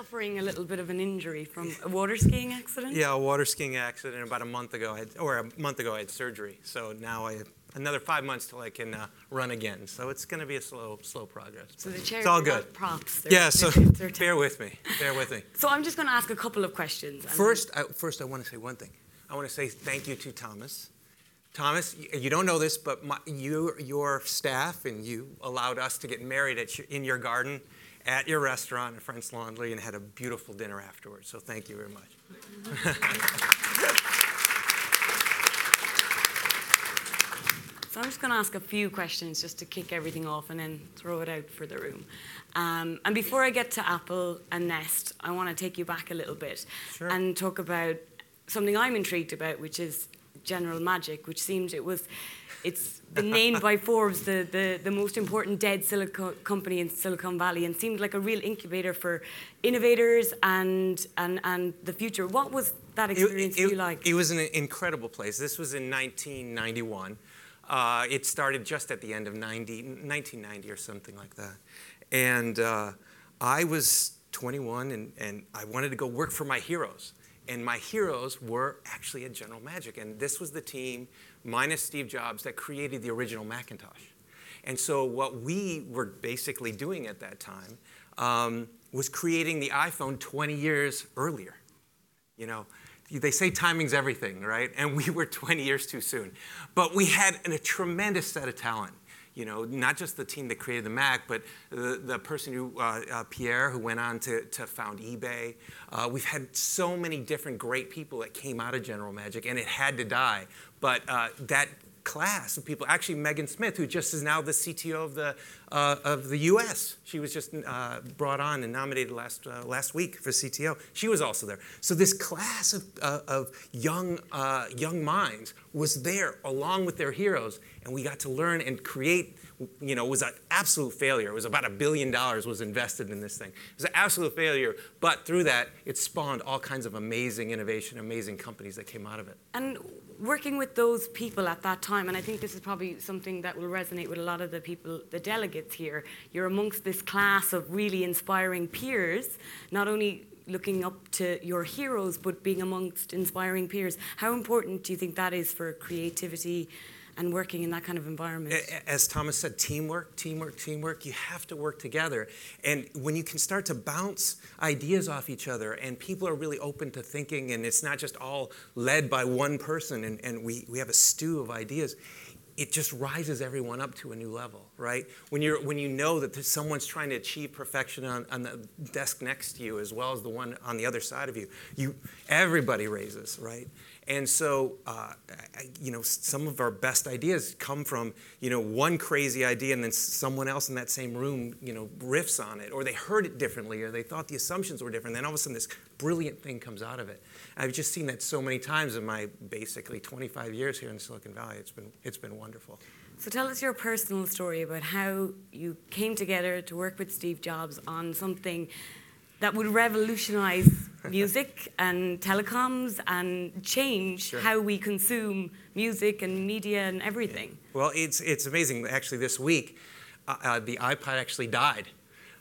suffering a little bit of an injury from a water skiing accident. Yeah, a water skiing accident about a month ago, I had, or a month ago, I had surgery. So now I have another five months till I can uh, run again. So it's going to be a slow, slow progress. So the chairs it's all good. props. They're, Yeah, so they're- bear with me. Bear with me. So I'm just going to ask a couple of questions. First, I, first, I want to say one thing. I want to say thank you to Thomas. Thomas, you don't know this, but my, you, your staff and you allowed us to get married at your, in your garden, at your restaurant at French Laundry, and had a beautiful dinner afterwards. So thank you very much. So I'm just going to ask a few questions just to kick everything off and then throw it out for the room. Um, and before I get to Apple and Nest, I want to take you back a little bit Sure. and talk about something I'm intrigued about, which is General Magic, which seems it was. It's been named by Forbes the, the, the most important dead silicon company in Silicon Valley and seemed like a real incubator for innovators and, and, and the future. What was that experience for you like? it was an incredible place. This was in 1991. Uh, it started just at the end of 90, 1990 or something like that. And uh, I was 21 and, and I wanted to go work for my heroes. And my heroes were actually at General Magic. And this was the team, minus Steve Jobs, that created the original Macintosh. And so, what we were basically doing at that time um, was creating the iPhone 20 years earlier. You know, they say timing's everything, right? And we were 20 years too soon. But we had a tremendous set of talent. You know, not just the team that created the Mac, but the, the person who, uh, uh, Pierre, who went on to, to found eBay. Uh, we've had so many different great people that came out of General Magic, and it had to die. But uh, that class of people, actually Megan Smith, who just is now the CTO of the, uh, of the US. She was just uh, brought on and nominated last, uh, last week for CTO. She was also there. So this class of, uh, of young, uh, young minds was there along with their heroes, and we got to learn and create you know, was an absolute failure. It was about a billion dollars was invested in this thing. It was an absolute failure, but through that, it spawned all kinds of amazing innovation, amazing companies that came out of it. And working with those people at that time, and I think this is probably something that will resonate with a lot of the people, the delegates here. You're amongst this class of really inspiring peers, not only looking up to your heroes, but being amongst inspiring peers. How important do you think that is for creativity and working in that kind of environment? As Thomas said, teamwork, teamwork, teamwork. You have to work together. And when you can start to bounce ideas off each other, and people are really open to thinking, and it's not just all led by one person, and, and we, we have a stew of ideas, it just rises everyone up to a new level, right? When, you're, when you know that someone's trying to achieve perfection on, on the desk next to you as well as the one on the other side of you, you everybody raises, right? And so, uh, you know, some of our best ideas come from, you know, one crazy idea and then someone else in that same room, you know, riffs on it, or they heard it differently, or they thought the assumptions were different. Then all of a sudden, this brilliant thing comes out of it. I've just seen that so many times in my basically 25 years here in Silicon Valley. It's been, it's been wonderful. So tell us your personal story about how you came together to work with Steve Jobs on something that would revolutionize music and telecoms and change Sure. how we consume music and media and everything. Well, it's, it's amazing. Actually, this week, uh, uh, the iPod actually died.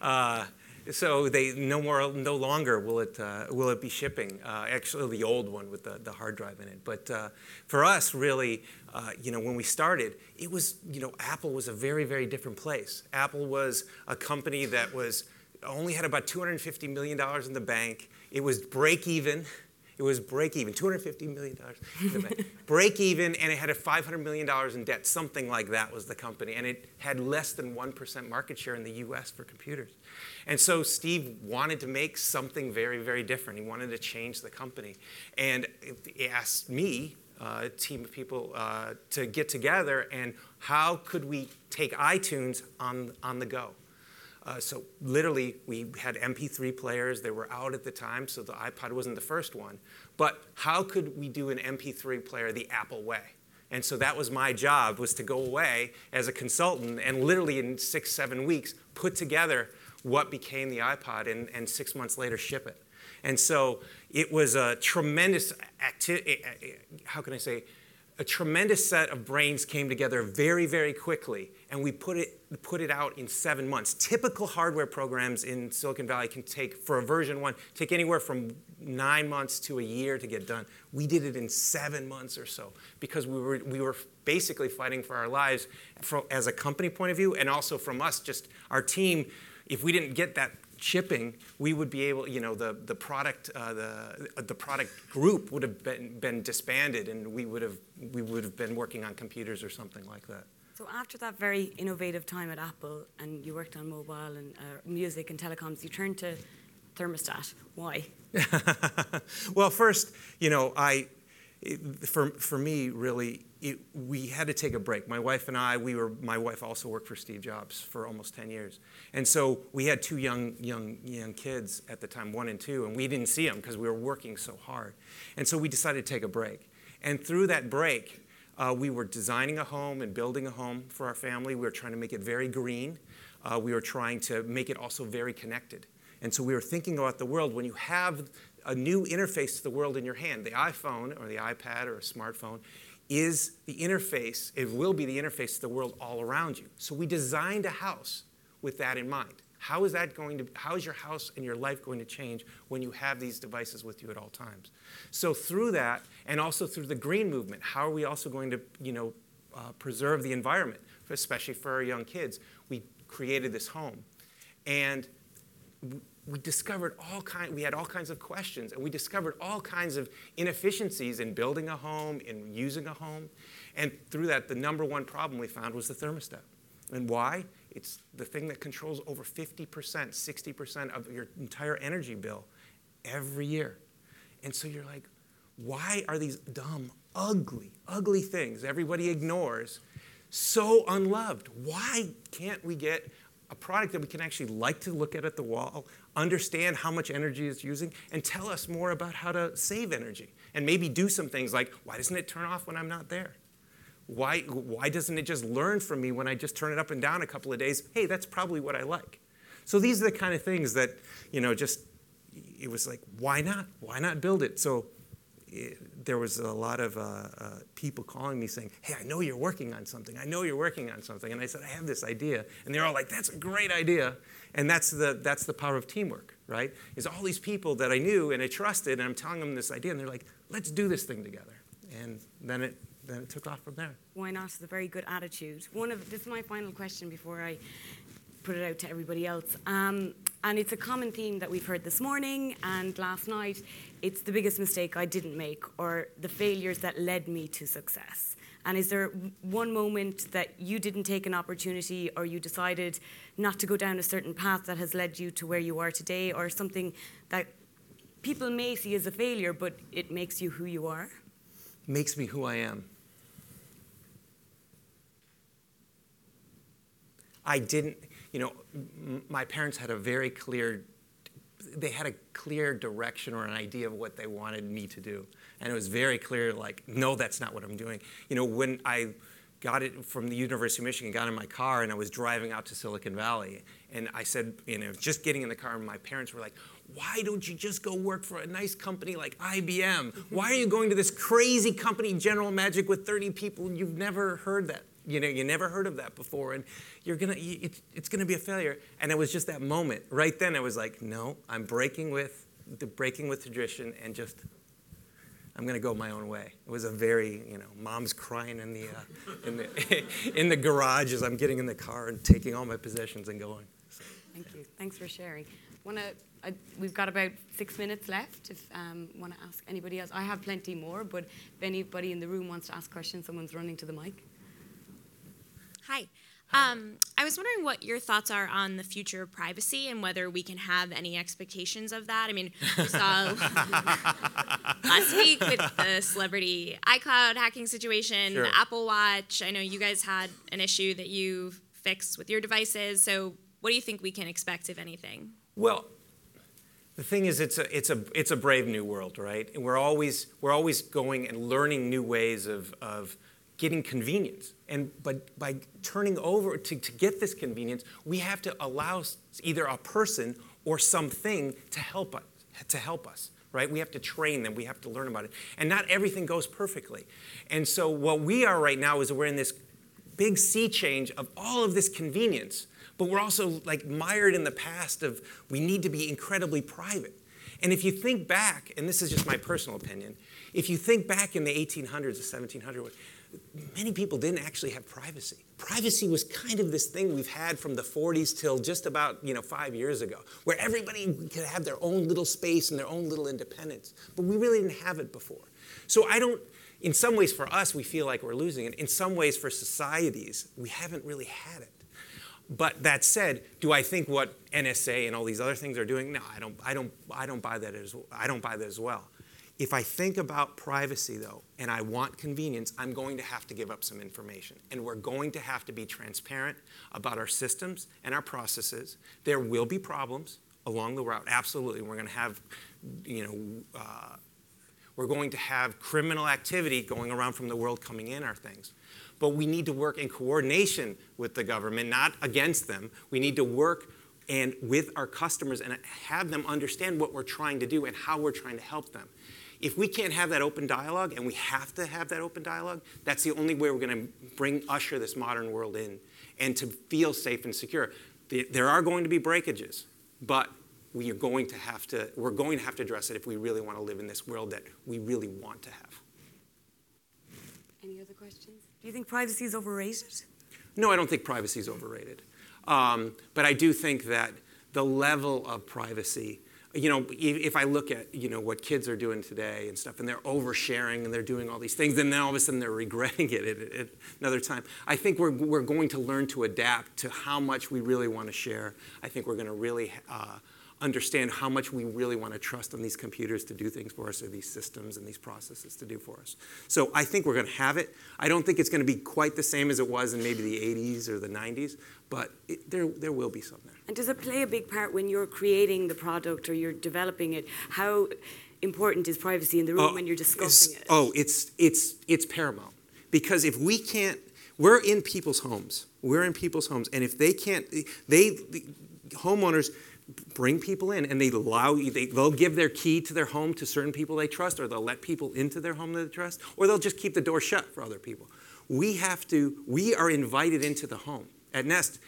Uh, so they no more, no longer will it uh, will it be shipping. Uh, actually, the old one with the, the hard drive in it. But uh, for us, really, uh, you know, when we started, it was you know, Apple was a very very different place. Apple was a company that was only had about 250 million dollars in the bank. It was break even. It was break even, $250 million break even, and it had a $500 million in debt. Something like that was the company. And it had less than 1% market share in the US for computers. And so Steve wanted to make something very, very different. He wanted to change the company. And he asked me, uh, a team of people, uh, to get together and how could we take iTunes on, on the go? Uh, so literally, we had MP3 players. They were out at the time, so the iPod wasn't the first one. But how could we do an MP3 player the Apple way? And so that was my job, was to go away as a consultant and literally in six, seven weeks put together what became the iPod and, and six months later ship it. And so it was a tremendous activity, how can I say, a tremendous set of brains came together very, very quickly, and we put it, put it out in seven months. Typical hardware programs in Silicon Valley can take, for a version one, take anywhere from nine months to a year to get done. We did it in seven months or so because we were, we were basically fighting for our lives from, as a company point of view, and also from us, just our team. If we didn't get that shipping, we would be able, you know, the, the product, uh, the, the product group would have been, been disbanded and we would have, we would have been working on computers or something like that. So after that very innovative time at Apple and you worked on mobile and uh, music and telecoms, you turned to thermostat. Why? well, first, you know, I, it, for, for me, really, it, we had to take a break. My wife and I, we were, my wife also worked for Steve Jobs for almost 10 years. And so we had two young, young, young kids at the time, one and two, and we didn't see them because we were working so hard. And so we decided to take a break. And through that break, uh, we were designing a home and building a home for our family. We were trying to make it very green. Uh, we were trying to make it also very connected. And so we were thinking about the world when you have a new interface to the world in your hand, the iPhone or the iPad or a smartphone, is the interface, it will be the interface to the world all around you. So we designed a house with that in mind. How is that going to, how is your house and your life going to change when you have these devices with you at all times? So through that, and also through the green movement, how are we also going to, you know, uh, preserve the environment, especially for our young kids? We created this home. And we discovered all kind, we had all kinds of questions, and we discovered all kinds of inefficiencies in building a home, in using a home. And through that, the number one problem we found was the thermostat. And why? It's the thing that controls over 50%, 60% of your entire energy bill every year. And so you're like, why are these dumb, ugly, ugly things everybody ignores so unloved? Why can't we get a product that we can actually like to look at at the wall, understand how much energy it's using, and tell us more about how to save energy. And maybe do some things like, why doesn't it turn off when I'm not there? Why, why doesn't it just learn from me when I just turn it up and down a couple of days? Hey, that's probably what I like. So these are the kind of things that, you know, just, it was like, why not? Why not build it? So it, there was a lot of uh, uh, people calling me saying, Hey, I know you're working on something. I know you're working on something. And I said, I have this idea. And they're all like, That's a great idea. And that's the, that's the power of teamwork, right? Is all these people that I knew and I trusted, and I'm telling them this idea, and they're like, Let's do this thing together. And then it, then it took off from there. Why not? It's a very good attitude. One of this is my final question before I put it out to everybody else. Um, and it's a common theme that we've heard this morning and last night. It's the biggest mistake I didn't make, or the failures that led me to success. And is there one moment that you didn't take an opportunity, or you decided not to go down a certain path that has led you to where you are today, or something that people may see as a failure, but it makes you who you are? Makes me who I am. I didn't, you know, m- my parents had a very clear, they had a clear direction or an idea of what they wanted me to do. And it was very clear, like, no, that's not what I'm doing. You know, when I got it from the University of Michigan, got in my car, and I was driving out to Silicon Valley, and I said, you know, just getting in the car, and my parents were like, why don't you just go work for a nice company like IBM? Why are you going to this crazy company, General Magic, with 30 people? You've never heard that you know you never heard of that before and you're gonna it's, gonna be a failure. And it was just that moment. Right then i was like no i'm breaking with the breaking with tradition and just i'm gonna go my own way. It was a very you know mom's crying in the uh, in the in the garage as i'm getting in the car and taking all my possessions and going. So, thank you. Thanks for sharing. Want to we've got about six minutes left if um, want to ask anybody else. I have plenty more but if anybody in the room wants to ask questions someone's running to the mic Hi. Um, I was wondering what your thoughts are on the future of privacy and whether we can have any expectations of that. I mean, we saw last week with the celebrity iCloud hacking situation, sure. the Apple Watch. I know you guys had an issue that you fixed with your devices. So, what do you think we can expect, if anything? Well, the thing is, it's a, it's a, it's a brave new world, right? And we're always, we're always going and learning new ways of, of getting convenience. And but by turning over to, to get this convenience, we have to allow either a person or something to help us to help us. right? We have to train them, we have to learn about it. And not everything goes perfectly. And so, what we are right now is we're in this big sea change of all of this convenience, but we're also like mired in the past of we need to be incredibly private. And if you think back, and this is just my personal opinion, if you think back in the 1800s the 1700s, many people didn't actually have privacy. Privacy was kind of this thing we've had from the 40s till just about you know five years ago, where everybody could have their own little space and their own little independence. But we really didn't have it before. So I don't. In some ways, for us, we feel like we're losing it. In some ways, for societies, we haven't really had it. But that said, do I think what NSA and all these other things are doing? No, I don't. I don't. I don't buy that as. I don't buy that as well. If I think about privacy, though, and I want convenience, I'm going to have to give up some information. And we're going to have to be transparent about our systems and our processes. There will be problems along the route, absolutely. We're going to have, you know, uh, we're going to have criminal activity going around from the world coming in our things. But we need to work in coordination with the government, not against them. We need to work and with our customers and have them understand what we're trying to do and how we're trying to help them. If we can't have that open dialogue, and we have to have that open dialogue, that's the only way we're going to bring usher this modern world in and to feel safe and secure. There are going to be breakages, but we are going to have to we're going to have to address it if we really want to live in this world that we really want to have. Any other questions? Do you think privacy is overrated? No, I don't think privacy is overrated. Um, but I do think that the level of privacy you know, if I look at, you know, what kids are doing today and stuff, and they're oversharing and they're doing all these things, and then all of a sudden they're regretting it at, at another time. I think we're, we're going to learn to adapt to how much we really want to share. I think we're going to really uh, understand how much we really want to trust on these computers to do things for us or these systems and these processes to do for us. So I think we're going to have it. I don't think it's going to be quite the same as it was in maybe the 80s or the 90s, but it, there, there will be some there. And does it play a big part when you're creating the product or you're developing it? How important is privacy in the room oh, when you're discussing it? Oh, it's, it's, it's paramount. Because if we can't, we're in people's homes. We're in people's homes. And if they can't, they, the homeowners, bring people in and they allow you, they, they'll give their key to their home to certain people they trust, or they'll let people into their home that they trust, or they'll just keep the door shut for other people. We have to, we are invited into the home. At Nest,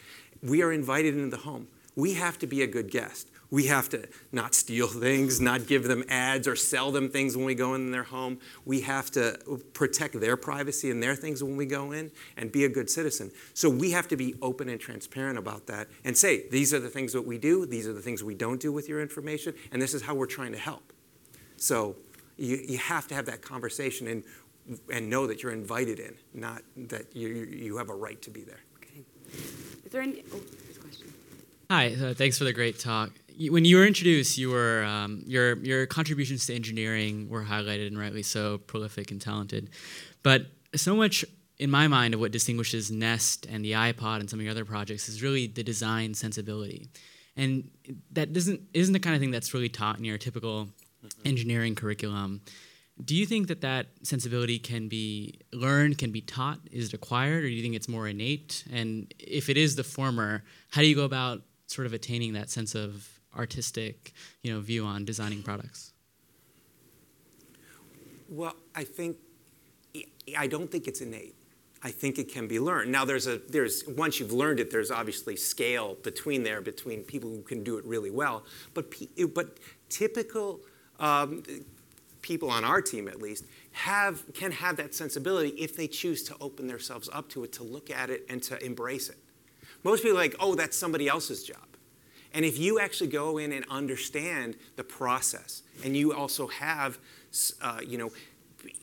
we are invited into the home. We have to be a good guest. We have to not steal things, not give them ads or sell them things when we go in their home. We have to protect their privacy and their things when we go in and be a good citizen. So we have to be open and transparent about that and say, these are the things that we do, these are the things we don't do with your information, and this is how we're trying to help. So you, you have to have that conversation and, and know that you're invited in, not that you, you have a right to be there. Okay. Is there any. Oh. Good question? Hi, uh, thanks for the great talk when you were introduced, you were um, your your contributions to engineering were highlighted and rightly so, prolific and talented. But so much in my mind of what distinguishes Nest and the iPod and some of your other projects is really the design sensibility, and that doesn't isn't the kind of thing that's really taught in your typical mm-hmm. engineering curriculum. Do you think that that sensibility can be learned, can be taught? Is it acquired, or do you think it's more innate? And if it is the former, how do you go about sort of attaining that sense of artistic you know, view on designing products? Well, I think I don't think it's innate. I think it can be learned. Now, there's a there's once you've learned it, there's obviously scale between there between people who can do it really well. But but typical um, people on our team, at least, have can have that sensibility if they choose to open themselves up to it, to look at it, and to embrace it. Most people are like, oh, that's somebody else's job. And if you actually go in and understand the process, and you also have, uh, you know,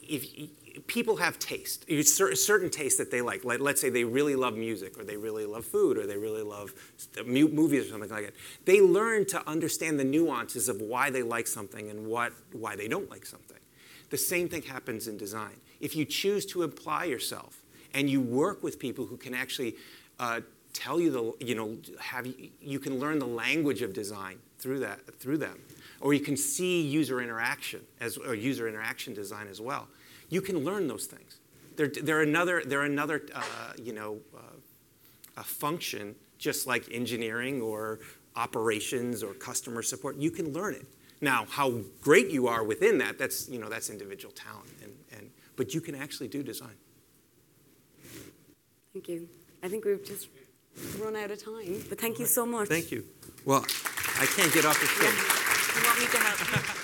if people have taste, certain taste that they like. like. Let's say they really love music, or they really love food, or they really love movies, or something like that. They learn to understand the nuances of why they like something and what why they don't like something. The same thing happens in design. If you choose to apply yourself and you work with people who can actually uh, tell you the, you know, have you, you can learn the language of design through that, through them. Or you can see user interaction as, or user interaction design as well. You can learn those things. They're, they're another, they're another uh, you know, uh, a function, just like engineering or operations or customer support. You can learn it. Now, how great you are within that, that's, you know, that's individual talent. And, and, but you can actually do design. Thank you. I think we've just run out of time, but thank you so much. Thank you. Well, I can't get off the chair. You want me to help?